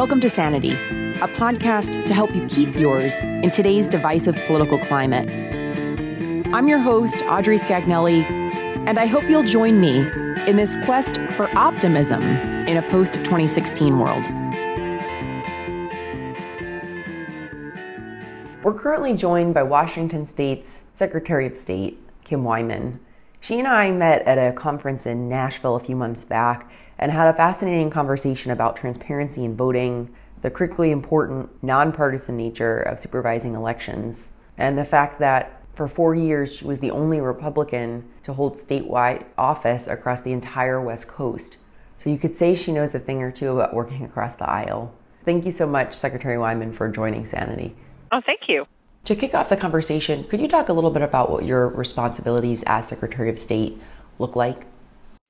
Welcome to Sanity, a podcast to help you keep yours in today's divisive political climate. I'm your host, Audrey Scagnelli, and I hope you'll join me in this quest for optimism in a post 2016 world. We're currently joined by Washington State's Secretary of State, Kim Wyman. She and I met at a conference in Nashville a few months back and had a fascinating conversation about transparency in voting, the critically important nonpartisan nature of supervising elections, and the fact that for four years she was the only Republican to hold statewide office across the entire West Coast. So you could say she knows a thing or two about working across the aisle. Thank you so much, Secretary Wyman, for joining Sanity. Oh, thank you. To kick off the conversation, could you talk a little bit about what your responsibilities as Secretary of State look like?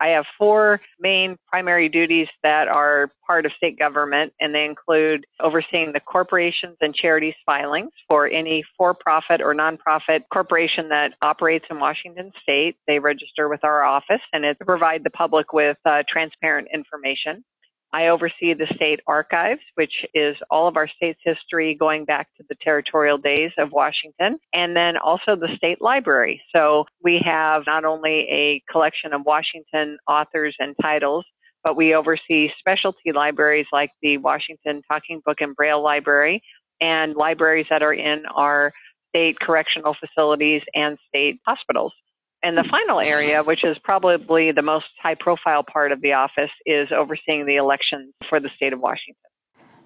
I have four main primary duties that are part of state government, and they include overseeing the corporations and charities filings for any for profit or nonprofit corporation that operates in Washington state. They register with our office, and to provide the public with uh, transparent information. I oversee the state archives, which is all of our state's history going back to the territorial days of Washington, and then also the state library. So we have not only a collection of Washington authors and titles, but we oversee specialty libraries like the Washington Talking Book and Braille Library and libraries that are in our state correctional facilities and state hospitals. And the final area, which is probably the most high profile part of the office, is overseeing the elections for the state of Washington.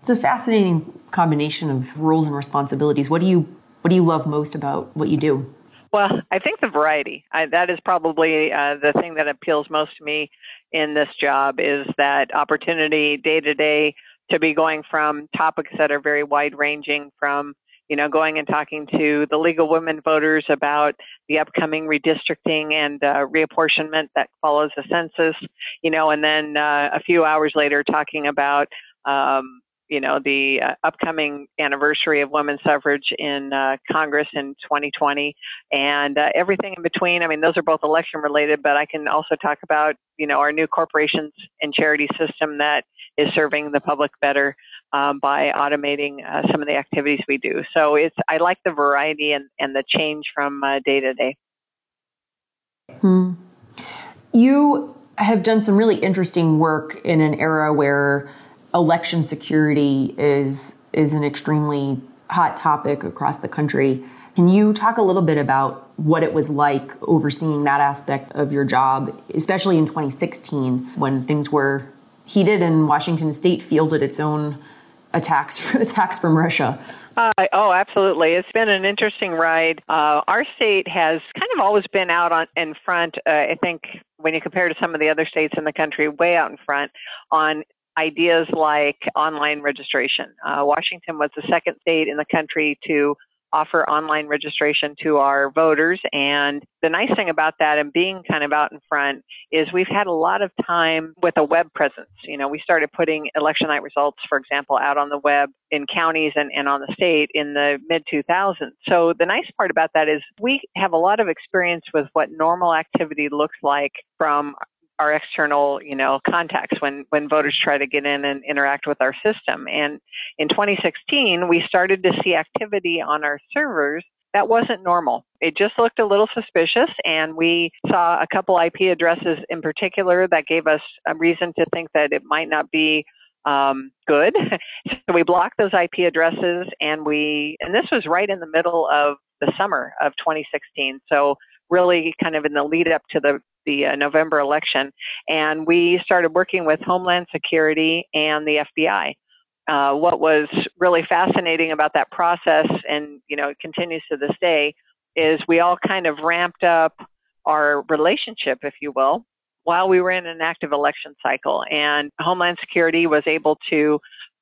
It's a fascinating combination of roles and responsibilities. What do you what do you love most about what you do? Well, I think the variety. I, that is probably uh, the thing that appeals most to me in this job is that opportunity day to day to be going from topics that are very wide ranging from you know, going and talking to the of Women Voters about the upcoming redistricting and uh, reapportionment that follows the census, you know, and then uh, a few hours later talking about, um, you know, the uh, upcoming anniversary of women's suffrage in uh, Congress in 2020 and uh, everything in between. I mean, those are both election related, but I can also talk about, you know, our new corporations and charity system that is serving the public better um, by automating uh, some of the activities we do. So it's I like the variety and, and the change from uh, day to day. Hmm. You have done some really interesting work in an era where election security is is an extremely hot topic across the country. Can you talk a little bit about what it was like overseeing that aspect of your job, especially in 2016 when things were heated and Washington State fielded its own attacks attacks from Russia. Uh, oh, absolutely. It's been an interesting ride. Uh, our state has kind of always been out on in front. Uh, I think when you compare to some of the other states in the country, way out in front on ideas like online registration. Uh, Washington was the second state in the country to offer online registration to our voters. And the nice thing about that and being kind of out in front is we've had a lot of time with a web presence. You know, we started putting election night results, for example, out on the web in counties and, and on the state in the mid 2000s. So the nice part about that is we have a lot of experience with what normal activity looks like from our external, you know, contacts when, when voters try to get in and interact with our system. And in 2016, we started to see activity on our servers that wasn't normal. It just looked a little suspicious, and we saw a couple IP addresses in particular that gave us a reason to think that it might not be um, good. so we blocked those IP addresses, and we, and this was right in the middle of the summer of 2016. So really kind of in the lead up to the the uh, November election, and we started working with Homeland Security and the FBI. Uh, what was really fascinating about that process, and you know, it continues to this day, is we all kind of ramped up our relationship, if you will, while we were in an active election cycle. And Homeland Security was able to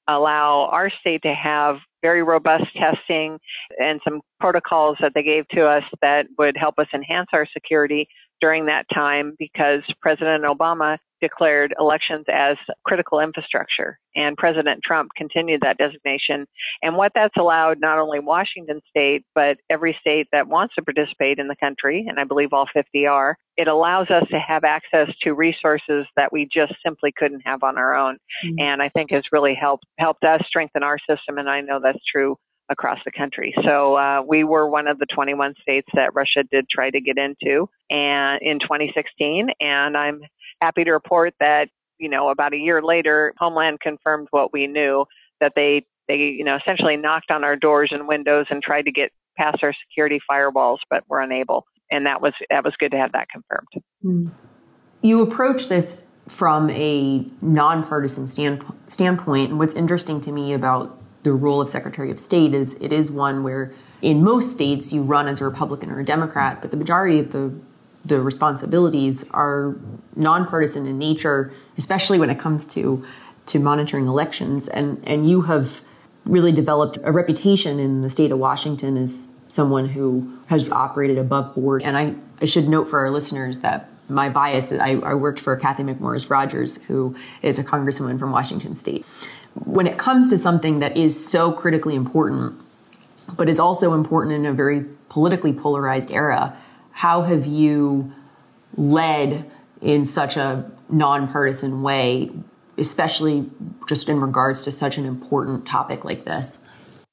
allow our state to have very robust testing and some protocols that they gave to us that would help us enhance our security during that time because President Obama declared elections as critical infrastructure. And President Trump continued that designation. And what that's allowed not only Washington state, but every state that wants to participate in the country, and I believe all 50 are, it allows us to have access to resources that we just simply couldn't have on our own. Mm-hmm. And I think has really helped helped us strengthen our system. And I know that's true across the country. So uh, we were one of the 21 states that Russia did try to get into, and in 2016. And I'm happy to report that you know about a year later, Homeland confirmed what we knew that they they you know essentially knocked on our doors and windows and tried to get past our security firewalls, but were unable. And that was that was good to have that confirmed. Hmm. You approach this from a nonpartisan stand, standpoint. And what's interesting to me about the role of Secretary of State is it is one where in most states you run as a Republican or a Democrat, but the majority of the the responsibilities are nonpartisan in nature, especially when it comes to to monitoring elections. And and you have really developed a reputation in the state of Washington as someone who has operated above board. And I, I should note for our listeners that my bias, I, I worked for Cathy McMorris Rodgers, who is a congresswoman from Washington state when it comes to something that is so critically important, but is also important in a very politically polarized era, how have you led in such a nonpartisan way, especially just in regards to such an important topic like this?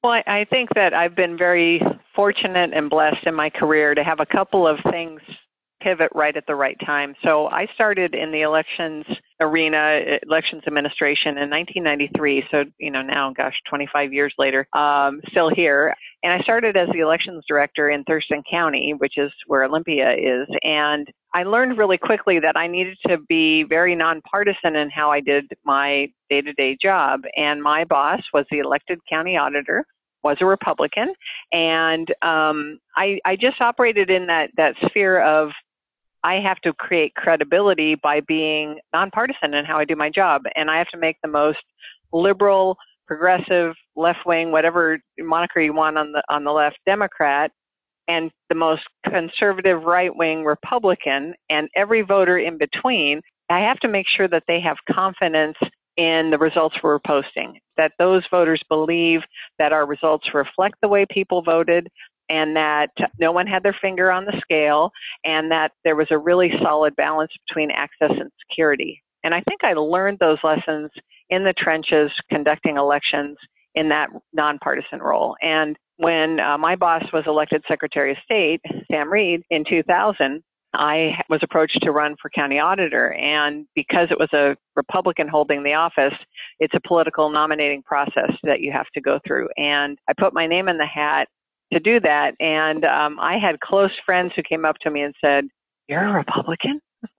Well, I think that I've been very fortunate and blessed in my career to have a couple of things pivot right at the right time. So I started in the elections arena, elections administration in 1993. So, you know, now, gosh, 25 years later, um, still here. And I started as the elections director in Thurston County, which is where Olympia is. And I learned really quickly that I needed to be very nonpartisan in how I did my day to day job. And my boss was the elected county auditor was a Republican, and um, I, I just operated in that that sphere of I have to create credibility by being nonpartisan in how I do my job. And I have to make the most liberal, progressive, left wing, whatever moniker you want on the on the left Democrat and the most conservative right wing Republican and every voter in between. I have to make sure that they have confidence in the results we're posting, that those voters believe that our results reflect the way people voted, and that no one had their finger on the scale and that there was a really solid balance between access and security. And I think I learned those lessons in the trenches conducting elections in that nonpartisan role. And when uh, my boss was elected Secretary of State, Sam Reed, in 2000, I was approached to run for county auditor. And because it was a Republican holding the office, it's a political nominating process that you have to go through. And I put my name in the hat to do that. And um, I had close friends who came up to me and said, "You're a Republican,"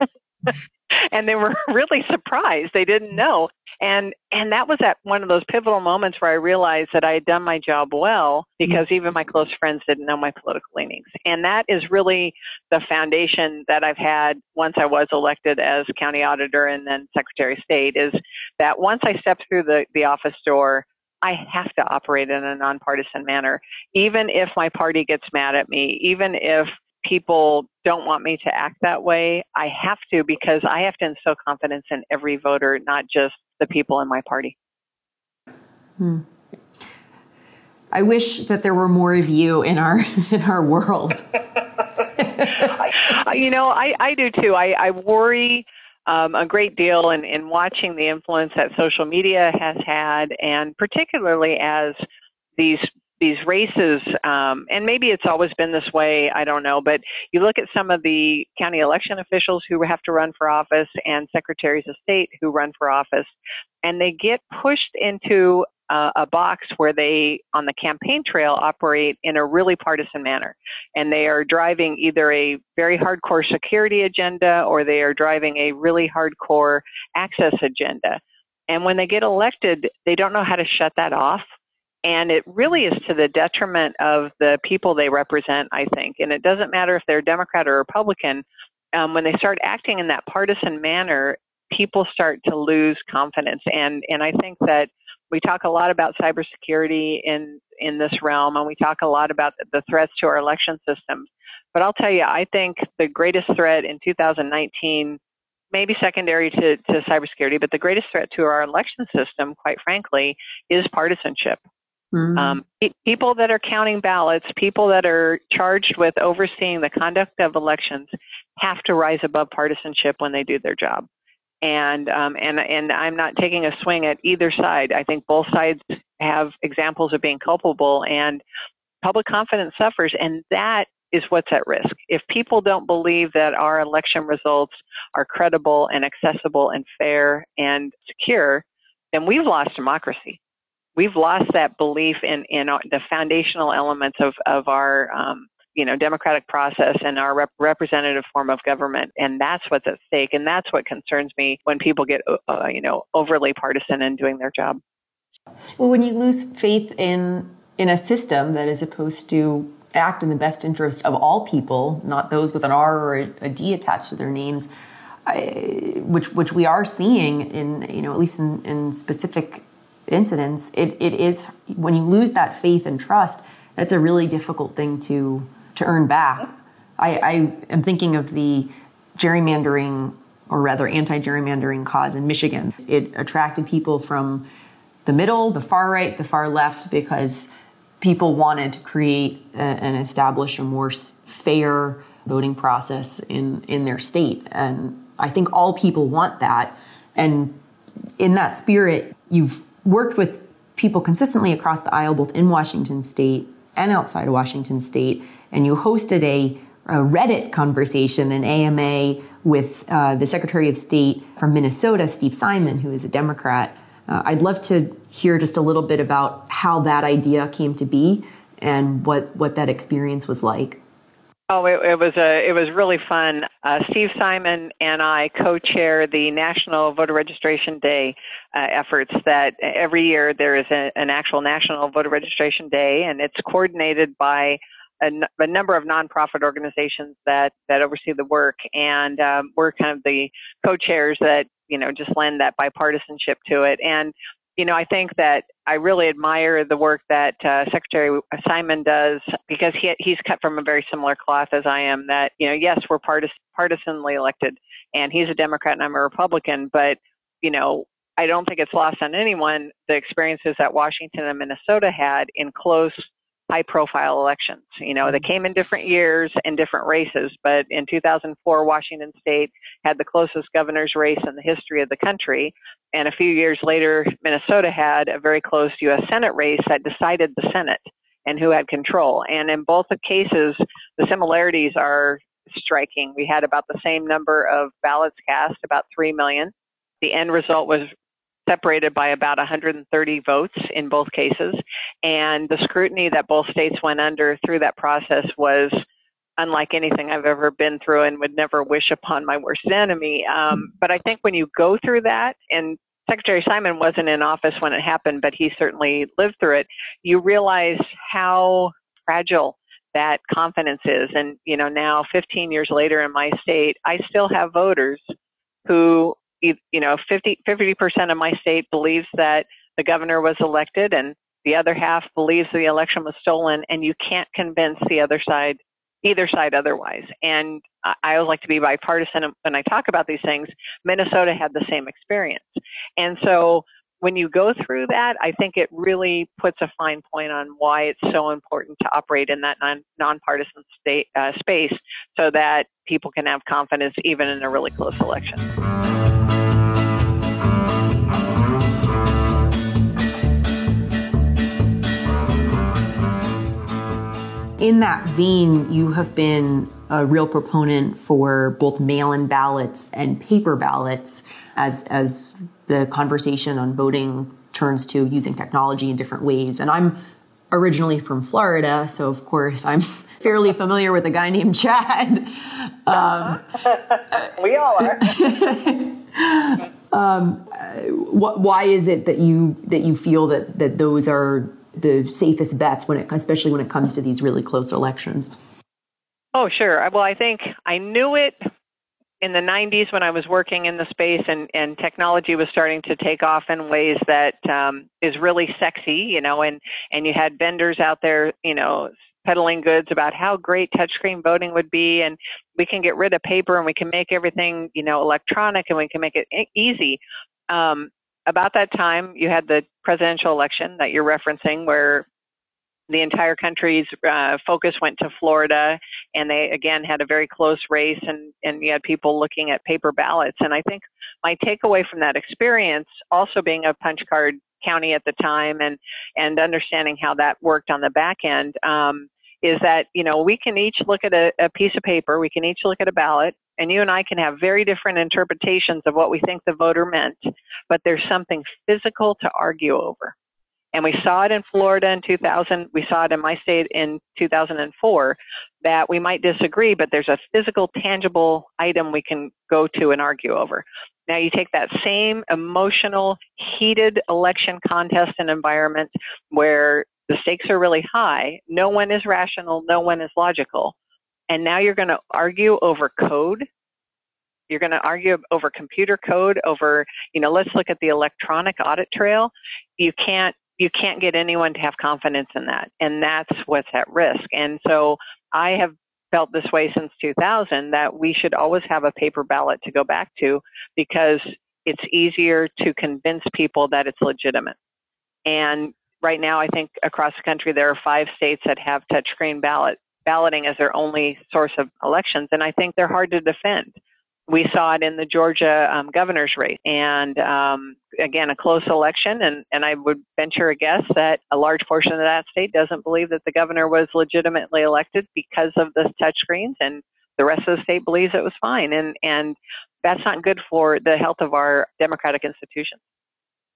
and they were really surprised. They didn't know. And and that was at one of those pivotal moments where I realized that I had done my job well because even my close friends didn't know my political leanings. And that is really the foundation that I've had once I was elected as county auditor and then secretary of state is that once I stepped through the, the office door, I have to operate in a nonpartisan manner, even if my party gets mad at me, even if people don't want me to act that way. I have to because I have to instill confidence in every voter, not just the people in my party. Hmm. I wish that there were more of you in our in our world. you know, I, I do too. I, I worry um, a great deal in, in watching the influence that social media has had, and particularly as these these races, um, and maybe it's always been this way, I don't know, but you look at some of the county election officials who have to run for office and secretaries of state who run for office, and they get pushed into uh, a box where they, on the campaign trail, operate in a really partisan manner. And they are driving either a very hardcore security agenda or they are driving a really hardcore access agenda. And when they get elected, they don't know how to shut that off. And it really is to the detriment of the people they represent, I think. And it doesn't matter if they're Democrat or Republican. Um, when they start acting in that partisan manner, people start to lose confidence. And and I think that we talk a lot about cybersecurity in in this realm, and we talk a lot about the threats to our election systems. But I'll tell you, I think the greatest threat in 2019 maybe secondary to, to cybersecurity, but the greatest threat to our election system, quite frankly, is partisanship. Mm-hmm. Um, people that are counting ballots, people that are charged with overseeing the conduct of elections, have to rise above partisanship when they do their job. And um, and and I'm not taking a swing at either side. I think both sides have examples of being culpable, and public confidence suffers, and that is what's at risk. If people don't believe that our election results are credible and accessible and fair and secure, then we've lost democracy we've lost that belief in in the foundational elements of of our um, you know democratic process and our rep- representative form of government and that's what's at stake and that's what concerns me when people get uh, uh, you know overly partisan in doing their job. Well when you lose faith in in a system that is supposed to act in the best interest of all people not those with an r or a, a d attached to their names I, which which we are seeing in you know at least in, in specific incidents, it, it is when you lose that faith and trust, that's a really difficult thing to to earn back. I, I am thinking of the gerrymandering or rather anti-gerrymandering cause in Michigan. It attracted people from the middle, the far right, the far left because people wanted to create a, and establish a more fair voting process in in their state and I think all people want that and in that spirit you've worked with people consistently across the aisle, both in Washington state and outside of Washington state, and you hosted a, a Reddit conversation, an AMA, with uh, the Secretary of State from Minnesota, Steve Simon, who is a Democrat. Uh, I'd love to hear just a little bit about how that idea came to be and what, what that experience was like. Oh, it, it was a it was really fun. Uh, Steve Simon and I co-chair the National Voter Registration Day uh, efforts. That every year there is a, an actual National Voter Registration Day, and it's coordinated by a, a number of nonprofit organizations that that oversee the work, and um, we're kind of the co-chairs that you know just lend that bipartisanship to it. And you know, I think that I really admire the work that uh, Secretary Simon does because he he's cut from a very similar cloth as I am. That you know, yes, we're partis- partisanly elected, and he's a Democrat and I'm a Republican, but you know, I don't think it's lost on anyone the experiences that Washington and Minnesota had in close high profile elections. You know, they mm-hmm. came in different years and different races, but in 2004, Washington State had the closest governor's race in the history of the country. And a few years later, Minnesota had a very close U.S. Senate race that decided the Senate and who had control. And in both the cases, the similarities are striking. We had about the same number of ballots cast, about 3 million. The end result was separated by about 130 votes in both cases. And the scrutiny that both states went under through that process was unlike anything I've ever been through and would never wish upon my worst enemy. Um, but I think when you go through that, and Secretary Simon wasn't in office when it happened, but he certainly lived through it, you realize how fragile that confidence is. And, you know, now 15 years later in my state, I still have voters who you know, 50, 50% of my state believes that the governor was elected and the other half believes the election was stolen and you can't convince the other side, either side otherwise. And I always like to be bipartisan when I talk about these things. Minnesota had the same experience. And so when you go through that, I think it really puts a fine point on why it's so important to operate in that non, nonpartisan state, uh, space so that people can have confidence even in a really close election. In that vein, you have been a real proponent for both mail-in ballots and paper ballots as as the conversation on voting turns to using technology in different ways. And I'm originally from Florida, so of course I'm fairly familiar with a guy named Chad. Um, we all are. um, wh- why is it that you that you feel that that those are the safest bets when it, especially when it comes to these really close elections? Oh, sure. Well, I think I knew it in the 90s when I was working in the space and, and technology was starting to take off in ways that um, is really sexy, you know, and, and you had vendors out there, you know, peddling goods about how great touchscreen voting would be and we can get rid of paper and we can make everything you know electronic and we can make it easy um, about that time you had the presidential election that you're referencing where the entire country's uh, focus went to Florida, and they again had a very close race, and and you had people looking at paper ballots. And I think my takeaway from that experience, also being a punch card county at the time, and and understanding how that worked on the back end, um, is that you know we can each look at a, a piece of paper, we can each look at a ballot, and you and I can have very different interpretations of what we think the voter meant, but there's something physical to argue over. And we saw it in Florida in 2000. We saw it in my state in 2004 that we might disagree, but there's a physical, tangible item we can go to and argue over. Now you take that same emotional, heated election contest and environment where the stakes are really high. No one is rational. No one is logical. And now you're going to argue over code. You're going to argue over computer code, over, you know, let's look at the electronic audit trail. You can't you can't get anyone to have confidence in that. And that's what's at risk. And so I have felt this way since 2000 that we should always have a paper ballot to go back to because it's easier to convince people that it's legitimate. And right now, I think across the country, there are five states that have touchscreen ballot balloting as their only source of elections. And I think they're hard to defend we saw it in the Georgia um, governor's race, and um, again, a close election. And, and I would venture a guess that a large portion of that state doesn't believe that the governor was legitimately elected because of the touchscreens, and the rest of the state believes it was fine. And and that's not good for the health of our democratic institutions.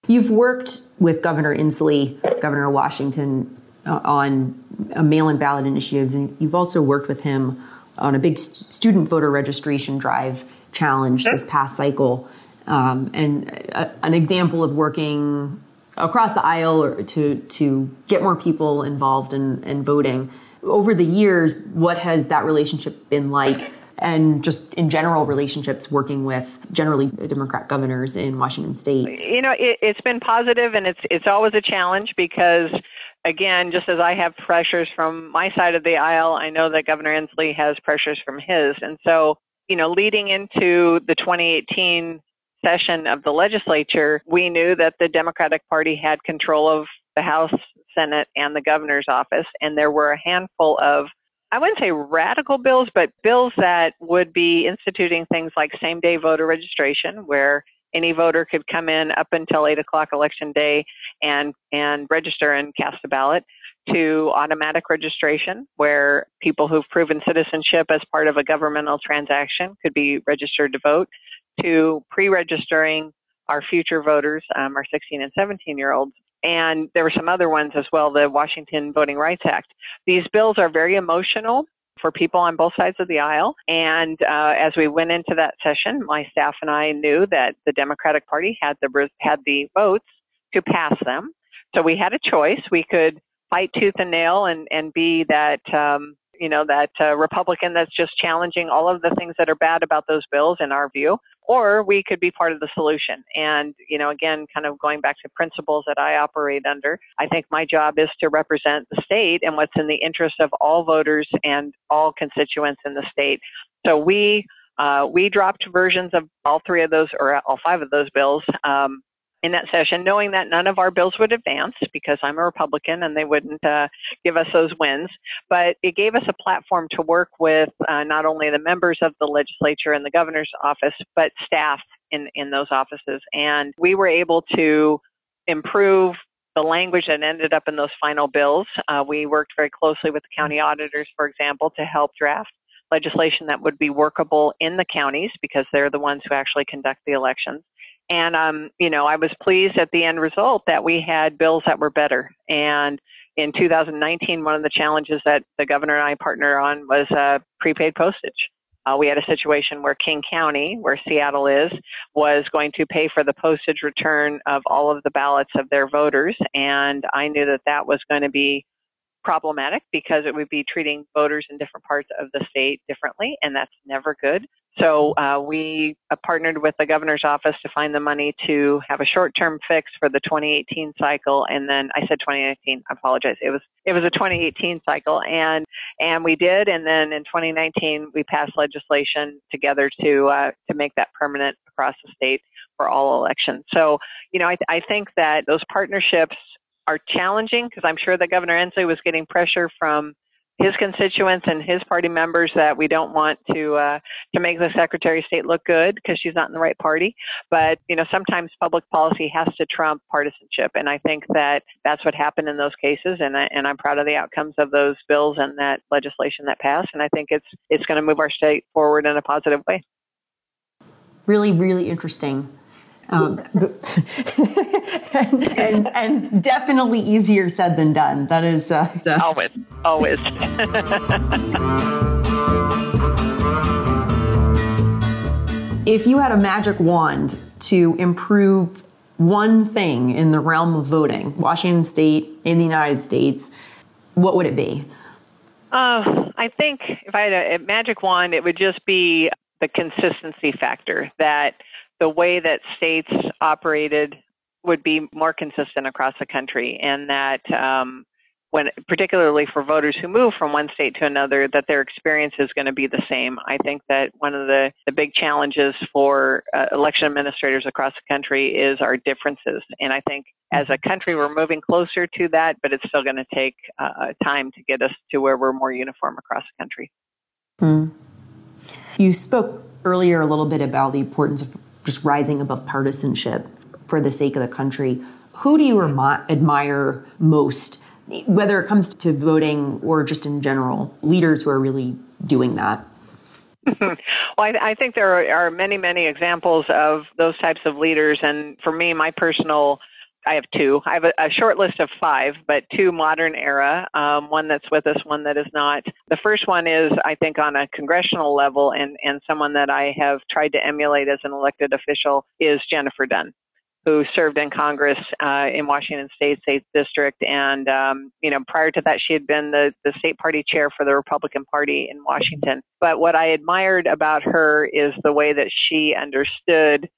You've worked with Governor Inslee, Governor Washington, uh, on mail-in ballot initiatives, and you've also worked with him on a big student voter registration drive challenge this past cycle. Um, and a, an example of working across the aisle to to get more people involved in, in voting. Over the years, what has that relationship been like? And just in general relationships working with generally Democrat governors in Washington State? You know, it, has been positive, and it's it's always a challenge because again, just as I have pressures from my side of the aisle, I know that Governor Inslee has pressures from his. And so, you know, leading into the 2018 session of the legislature, we knew that the Democratic Party had control of the House, Senate, and the governor's office. And there were a handful of I wouldn't say radical bills, but bills that would be instituting things like same day voter registration, where any voter could come in up until eight o'clock election day and and register and cast a ballot to automatic registration where people who've proven citizenship as part of a governmental transaction could be registered to vote to pre-registering our future voters um, our 16 and 17 year olds and there were some other ones as well the washington voting rights act these bills are very emotional for people on both sides of the aisle. And uh, as we went into that session, my staff and I knew that the Democratic Party had the had the votes to pass them. So we had a choice. We could fight tooth and nail and and be that um, you know that uh, Republican that's just challenging all of the things that are bad about those bills in our view, or we could be part of the solution. And, you know, again, kind of going back to principles that I operate under, I think my job is to represent the state and what's in the interest of all voters and all constituents in the state. So we, uh, we dropped versions of all three of those or all five of those bills um, in that session, knowing that none of our bills would advance because I'm a Republican and they wouldn't uh, give us those wins. But it gave us a platform to work with uh, not only the members of the legislature and the governor's office, but staff in, in those offices. And we were able to improve the language that ended up in those final bills. Uh, we worked very closely with the county auditors, for example, to help draft legislation that would be workable in the counties because they're the ones who actually conduct the elections. And um, you know, I was pleased at the end result that we had bills that were better. And in 2019, one of the challenges that the governor and I partner on was uh, prepaid postage. Uh, we had a situation where King County, where Seattle is, was going to pay for the postage return of all of the ballots of their voters, and I knew that that was going to be problematic because it would be treating voters in different parts of the state differently, and that's never good. So uh, we uh, partnered with the governor's office to find the money to have a short-term fix for the 2018 cycle, and then I said 2019. I apologize. It was it was a 2018 cycle, and and we did, and then in 2019 we passed legislation together to uh, to make that permanent across the state for all elections. So you know I, I think that those partnerships are challenging because I'm sure that Governor Inslee was getting pressure from his constituents and his party members that we don't want to uh, to make the Secretary of State look good because she's not in the right party. But you know, sometimes public policy has to trump partisanship, and I think that that's what happened in those cases. And I, and I'm proud of the outcomes of those bills and that legislation that passed. And I think it's it's going to move our state forward in a positive way. Really, really interesting. Um, and, and, and, definitely easier said than done. That is uh, always, always. if you had a magic wand to improve one thing in the realm of voting, Washington State in the United States, what would it be? Uh, I think if I had a, a magic wand, it would just be the consistency factor that the way that states operated would be more consistent across the country, and that um, when, particularly for voters who move from one state to another, that their experience is going to be the same. I think that one of the, the big challenges for uh, election administrators across the country is our differences, and I think as a country we're moving closer to that, but it's still going to take uh, time to get us to where we're more uniform across the country. Hmm. You spoke earlier a little bit about the importance of just rising above partisanship for the sake of the country. Who do you admire most, whether it comes to voting or just in general, leaders who are really doing that? well, I, I, think there are, are many, many examples of those types of leaders. And for me, my personal I have two. I have a, a, short list of five, but two modern era, um, one that's with us, one that is not. The first one is, I think, on a congressional level, and, and someone that I have tried to emulate as an elected official is Jennifer Dunn, who served in Congress uh, in Washington State, State District, and um, you know, prior to that, she had been the the state party chair for the Republican Party in Washington. But what I admired about her is the way that she understood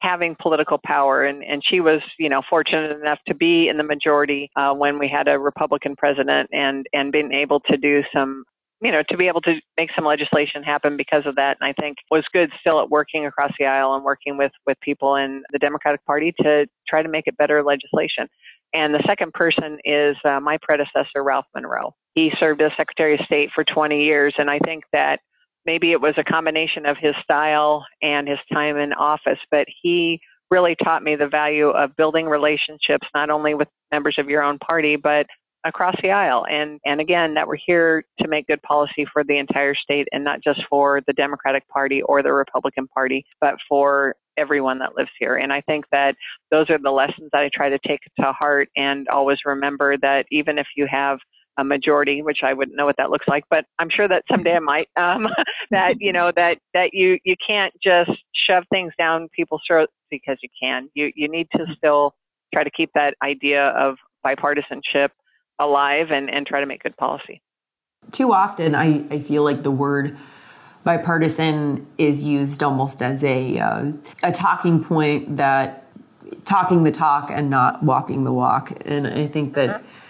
having political power. And and she was you know fortunate enough to be in the majority uh, when we had a republican president and and being able to do some you know to be able to make some legislation happen because of that. And i think was good still at working across the aisle and working with with people in the democratic party to try to make it better legislation. And the second person is uh, my predecessor Ralph Munro. He served as secretary of state for 20 years. And i think that maybe it was a combination of his style and his time in office, but he really taught me the value of building relationships not only with members of your own party but across the aisle. And and again that we're here to make good policy for the entire state and not just for the Democratic Party or the Republican Party but for everyone that lives here. And I think that those are the lessons that I try to take to heart and always remember that even if you have a majority, which I wouldn't know what that looks like, but I'm sure that someday I might. Um, that you know that that you you can't just shove things down people's throats because you can. You you need to still try to keep that idea of bipartisanship alive and and try to make good policy. Too often, I I feel like the word bipartisan is used almost as a uh, a talking point that talking the talk and not walking the walk, and I think that. Uh-huh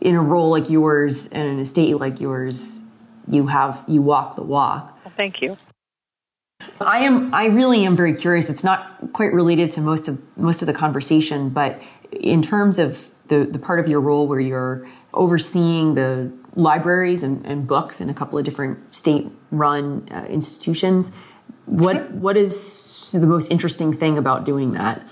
in a role like yours and in a state like yours, you have you walk the walk. Well, thank you. I am I really am very curious. It's not quite related to most of most of the conversation, but in terms of the, the part of your role where you're overseeing the libraries and, and books in a couple of different state run uh, institutions, what what is the most interesting thing about doing that?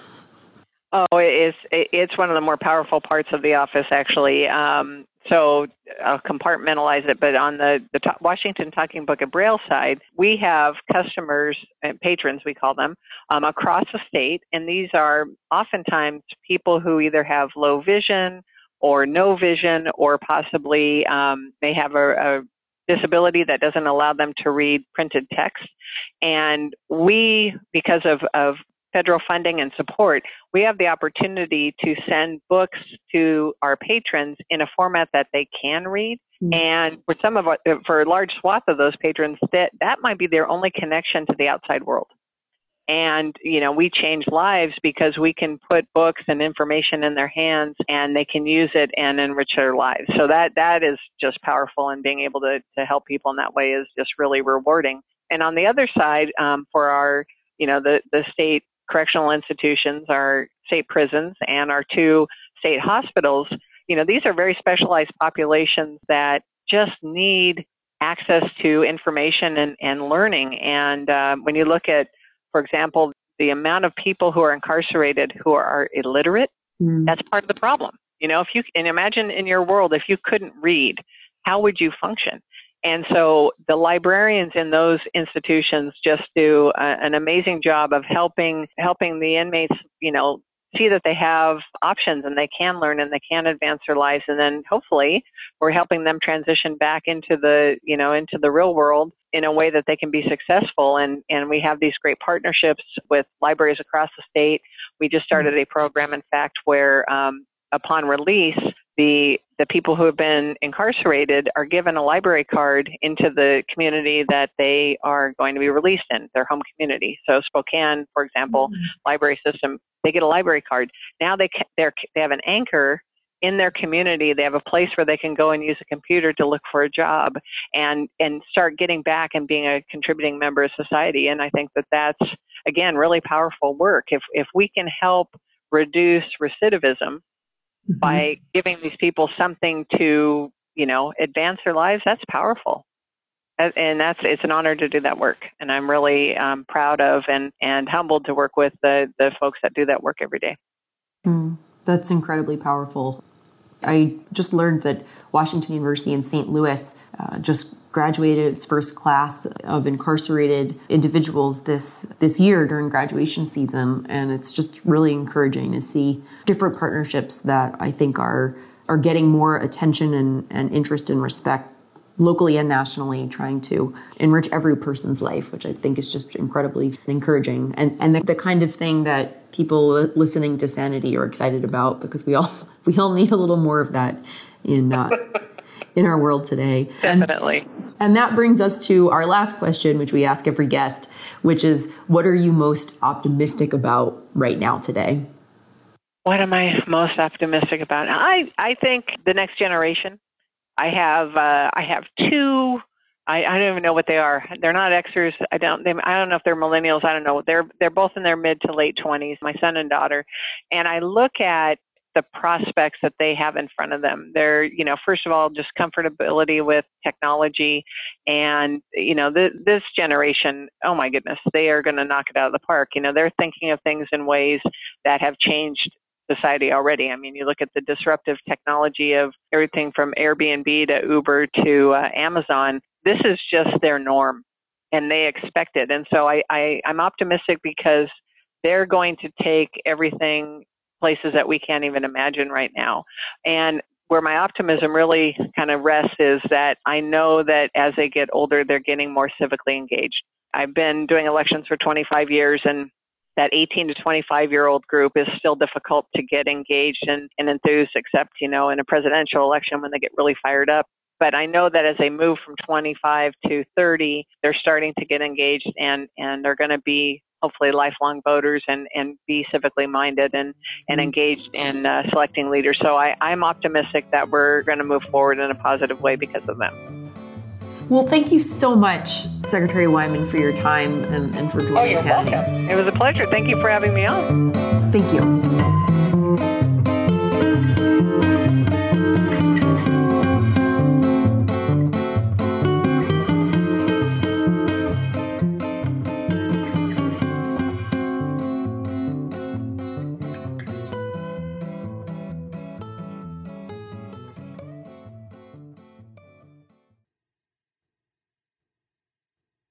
Oh, it's it's one of the more powerful parts of the office, actually. Um, so I'll compartmentalize it, but on the, the Washington Talking Book of Braille side, we have customers and patrons, we call them, um, across the state, and these are oftentimes people who either have low vision or no vision, or possibly um, may have a, a disability that doesn't allow them to read printed text. And we, because of, of federal funding and support, we have the opportunity to send books to our patrons in a format that they can read. Mm-hmm. And for some of our, for a large swath of those patrons, that that might be their only connection to the outside world. And, you know, we change lives because we can put books and information in their hands and they can use it and enrich their lives. So that, that is just powerful and being able to, to help people in that way is just really rewarding. And on the other side, um, for our, you know, the, the state correctional institutions, our state prisons and our two state hospitals, you know, these are very specialized populations that just need access to information and, and learning. And uh, when you look at for example, the amount of people who are incarcerated who are illiterate, mm. that's part of the problem. You know, if you and imagine in your world if you couldn't read, how would you function? And so the librarians in those institutions just do a, an amazing job of helping helping the inmates, you know, see that they have options and they can learn and they can advance their lives. And then hopefully we're helping them transition back into the you know into the real world in a way that they can be successful. And and we have these great partnerships with libraries across the state. We just started a program in fact where um, upon release the the people who have been incarcerated are given a library card into the community that they are going to be released in their home community so spokane for example mm-hmm. library system they get a library card. Now they they they have an anchor in their community. They have a place where they can go and use a computer to look for a job and and start getting back and being a contributing member of society. And I think that that's again really powerful work. If if we can help reduce recidivism mm-hmm. by giving these people something to you know advance their lives, that's powerful. And that's it's an honor to do that work. And i'm really um, proud of and and humbled to work with the the folks that do that work every day. Mm, that's incredibly powerful. I just learned that washington university in st louis uh, just graduated its first class of incarcerated individuals this this year during graduation season and it's just really encouraging to see different partnerships that i think are are getting more attention and, and interest and respect locally and nationally trying to enrich every person's life, which I think is just incredibly encouraging. And, and the, the kind of thing that people listening to Sanity are excited about because we all we all need a little more of that in uh, in our world today. Definitely. And, and that brings us to our last question, which we ask every guest, which is what are you most optimistic about right now today? What am I most optimistic about? I I think the next generation I have uh, I have two. I, I don't even know what they are. They're not Xers. I don't. They, I don't know if they're millennials. I don't know. They're they're both in their mid to late twenties. My son and daughter, and I look at the prospects that they have in front of them. They're, you know, first of all, just comfortability with technology, and you know, th- this generation, oh my goodness, they are going to knock it out of the park. You know, they're thinking of things in ways that have changed society already. I mean, you look at the disruptive technology of everything from Airbnb to Uber to uh, Amazon. This is just their norm, and they expect it. And so I, I I'm optimistic because they're going to take everything places that we can't even imagine right now. And where my optimism really kind of rests is that I know that as they get older, they're getting more civically engaged. I've been doing elections for 25 years and that 18 to 25 year old group is still difficult to get engaged and, and enthused, except, you know, in a presidential election when they get really fired up. But I know that as they move from 25 to 30, they're starting to get engaged and, and they're going to be hopefully lifelong voters and, and be civically minded and, and engaged in uh, selecting leaders. So I, I'm optimistic that we're going to move forward in a positive way because of them. Well, thank you so much, Secretary Wyman, for your time and, and for joining oh, you're welcome. It was a pleasure. Thank you for having me on. Thank you.